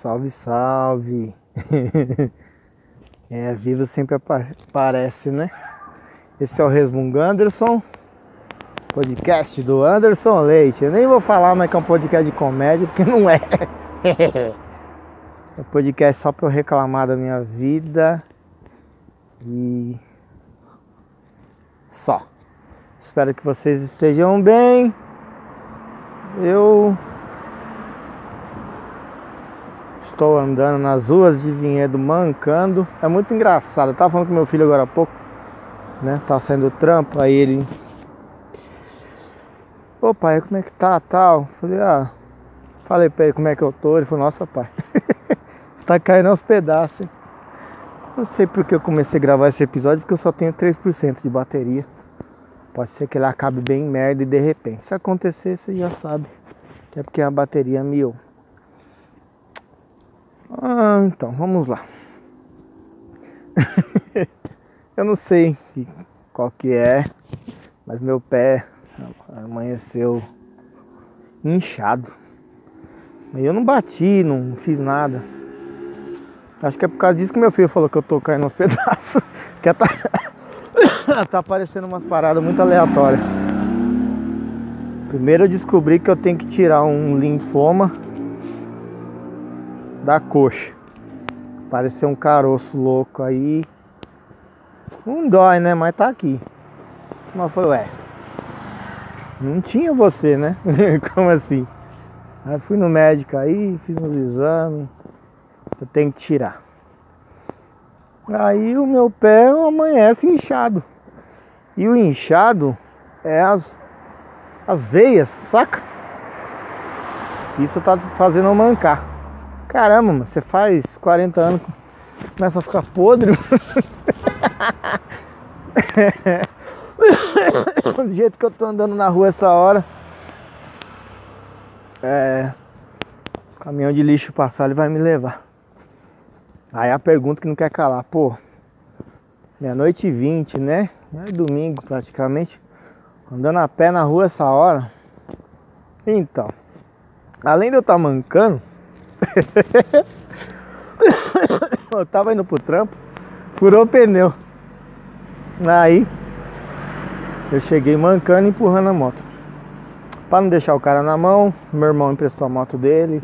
Salve, salve. é, vivo sempre aparece, né? Esse é o Resmungo Anderson, podcast do Anderson Leite. Eu nem vou falar mais que é um podcast de comédia, porque não é. é um podcast só pra eu reclamar da minha vida e só. Espero que vocês estejam bem. Eu estou andando nas ruas de Vinhedo mancando. É muito engraçado. Eu tava falando com meu filho agora há pouco, né? Tá saindo do trampo, aí ele. Ô pai, como é que tá tal? Falei, ah. Falei pra ele como é que eu tô. Ele falou, nossa pai, você tá caindo aos pedaços. Não sei porque eu comecei a gravar esse episódio, porque eu só tenho 3% de bateria. Pode ser que ele acabe bem merda e de repente. Se acontecer, você já sabe. Que é porque a bateria mil. Ah, então, vamos lá. Eu não sei qual que é, mas meu pé amanheceu inchado. Eu não bati, não fiz nada. Acho que é por causa disso que meu filho falou que eu tô caindo aos pedaços. Que tá... tá aparecendo umas paradas muito aleatórias. Primeiro eu descobri que eu tenho que tirar um linfoma da coxa. Pareceu um caroço louco aí. Não dói, né? Mas tá aqui. Mas foi, ué. Não tinha você, né? Como assim? Aí fui no médico aí, fiz uns exames. Eu tenho que tirar. Aí o meu pé amanhece inchado. E o inchado é as, as veias, saca? Isso tá fazendo eu mancar. Caramba, mano, você faz 40 anos, começa a ficar podre. Do jeito que eu tô andando na rua essa hora. É. Caminhão de lixo passar, ele vai me levar. Aí a pergunta que não quer calar, pô, meia-noite e vinte, né? É domingo praticamente. Andando a pé na rua essa hora. Então, além de eu estar tá mancando, eu tava indo pro trampo, furou o pneu. Aí eu cheguei mancando e empurrando a moto. Pra não deixar o cara na mão, meu irmão emprestou a moto dele.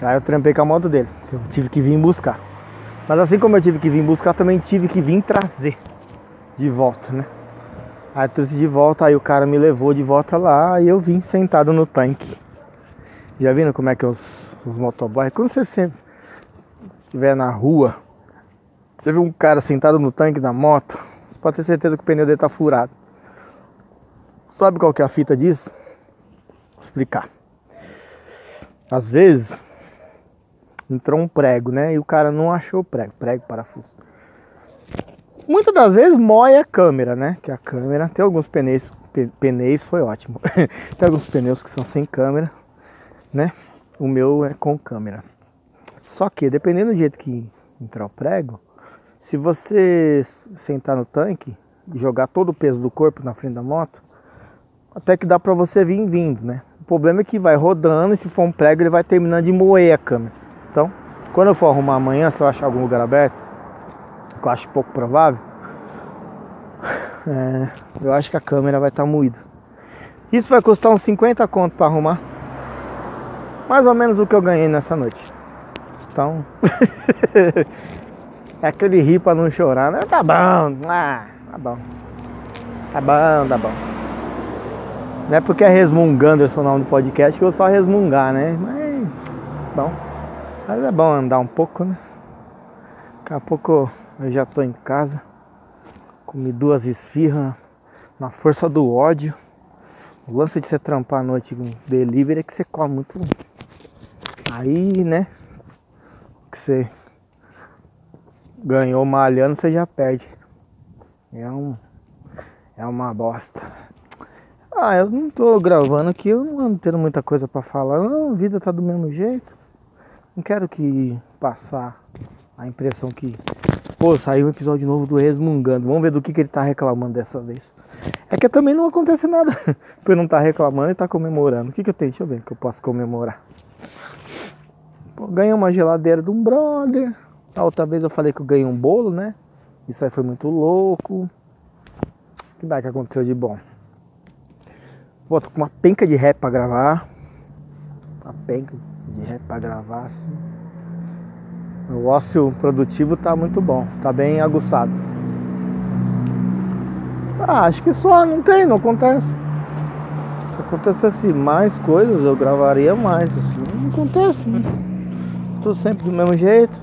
Aí eu trampei com a moto dele, eu tive que vir buscar. Mas assim como eu tive que vir buscar, também tive que vir trazer de volta, né? Aí trouxe de volta, aí o cara me levou de volta lá e eu vim sentado no tanque. Já viram como é que é os, os motoboys? Quando você sempre estiver na rua, você vê um cara sentado no tanque da moto, você pode ter certeza que o pneu dele tá furado. Sabe qual que é a fita disso? Vou explicar. Às vezes entrou um prego, né? E o cara não achou o prego, prego, parafuso. Muitas das vezes moe a câmera, né? Que a câmera tem alguns pneus, pneus foi ótimo. tem alguns pneus que são sem câmera, né? O meu é com câmera. Só que dependendo do jeito que entrar o prego, se você sentar no tanque e jogar todo o peso do corpo na frente da moto, até que dá pra você vir vindo, né? O problema é que vai rodando e se for um prego ele vai terminando de moer a câmera. Então, quando eu for arrumar amanhã, se eu achar algum lugar aberto, que eu acho pouco provável, é, eu acho que a câmera vai estar tá moída. Isso vai custar uns 50 conto para arrumar. Mais ou menos o que eu ganhei nessa noite. Então, é aquele rir para não chorar, né? Tá bom, ah, tá bom. Tá bom, tá bom. Não é porque é resmungando esse nome do podcast que eu só resmungar, né? Mas, bom. Mas é bom andar um pouco, né? Daqui a pouco eu já tô em casa. Comi duas esfirras na força do ódio. O lance de você trampar à noite com delivery é que você come muito. Aí, né? Que você ganhou malhando, você já perde. É um. É uma bosta. Ah, eu não tô gravando aqui, eu não ando tendo muita coisa para falar. Não, a vida tá do mesmo jeito. Não quero que passar a impressão que, pô, saiu um episódio novo do Resmungando. Vamos ver do que, que ele tá reclamando dessa vez. É que também não acontece nada. Por não tá reclamando e tá comemorando. O que, que eu tenho? Deixa eu ver que eu posso comemorar. Ganhei uma geladeira de um brother. A outra vez eu falei que eu ganhei um bolo, né? Isso aí foi muito louco. O que dá que aconteceu de bom? Pô, tô com uma penca de rap pra gravar. Uma penca de rap pra gravar, assim. O ócio produtivo tá muito bom, tá bem aguçado. Ah, acho que só, não tem, não acontece. Se acontecesse mais coisas, eu gravaria mais, assim. Não acontece, né? Tô sempre do mesmo jeito.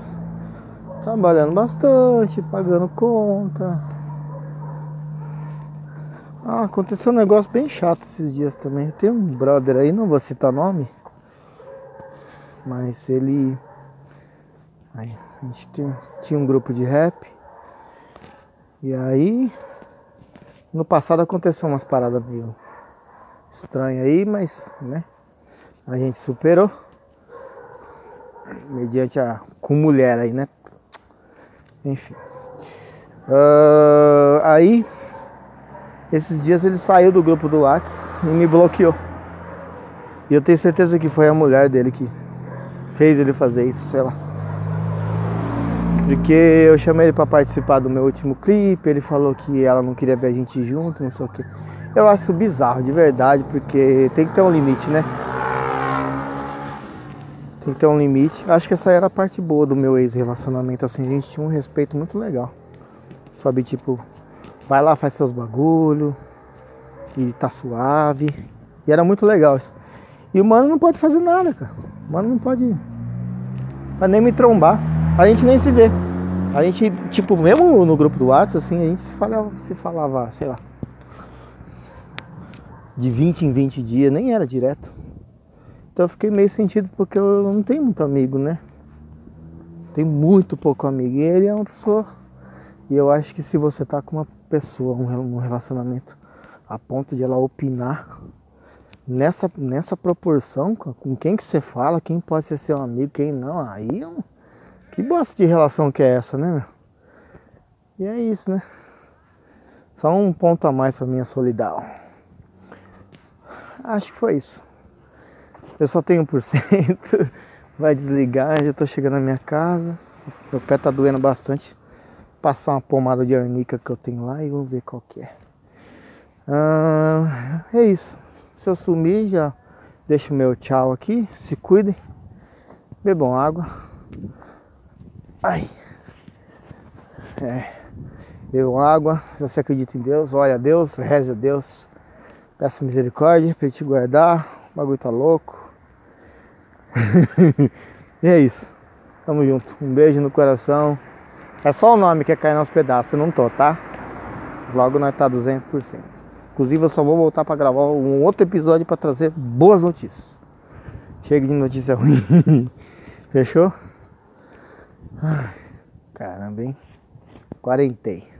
Trabalhando bastante, pagando conta. Ah, aconteceu um negócio bem chato esses dias também. Tem um brother aí, não vou citar nome. Mas ele Aí, a gente tinha, tinha um grupo de rap. E aí, no passado aconteceu umas paradas meio estranhas aí, mas, né? A gente superou. Mediante a. com mulher aí, né? Enfim. Uh, aí, esses dias ele saiu do grupo do Whats e me bloqueou. E eu tenho certeza que foi a mulher dele que fez ele fazer isso, sei lá. Porque eu chamei ele para participar do meu último clipe, ele falou que ela não queria ver a gente junto, não sei o que. Eu acho bizarro, de verdade, porque tem que ter um limite, né? Tem que ter um limite. Acho que essa era a parte boa do meu ex-relacionamento, assim, a gente tinha um respeito muito legal. Sabe, tipo, vai lá, faz seus bagulho e tá suave. E era muito legal isso. E o mano não pode fazer nada, cara. O mano não pode. Pra nem me trombar a gente nem se vê. A gente, tipo, mesmo no grupo do WhatsApp, assim, a gente se falava, se falava, sei lá, de 20 em 20 dias, nem era direto. Então eu fiquei meio sentido porque eu não tenho muito amigo, né? Tenho muito pouco amigo. E ele é uma pessoa. E eu acho que se você tá com uma pessoa, um relacionamento, a ponto de ela opinar nessa, nessa proporção, com quem que você fala, quem pode ser seu amigo, quem não, aí é um que bosta de relação que é essa, né? E é isso, né? Só um ponto a mais pra minha solidão. Acho que foi isso. Eu só tenho 1%. Vai desligar, já tô chegando na minha casa. Meu pé tá doendo bastante. Passar uma pomada de arnica que eu tenho lá e vou ver qual que é. Ah, é isso. Se eu sumir, já deixo o meu tchau aqui. Se cuidem. Bebam água. Ai. É. Bebam água. Se você acredita em Deus, olha a Deus, reze a Deus. Peça misericórdia para ele te guardar. O bagulho tá louco. e é isso. Tamo junto. Um beijo no coração. É só o nome que é cair nos pedaços. Eu não tô, tá? Logo nós tá 200%. Inclusive eu só vou voltar para gravar um outro episódio para trazer boas notícias. Chega de notícia ruim. Fechou? Caramba, hein? Quarentei.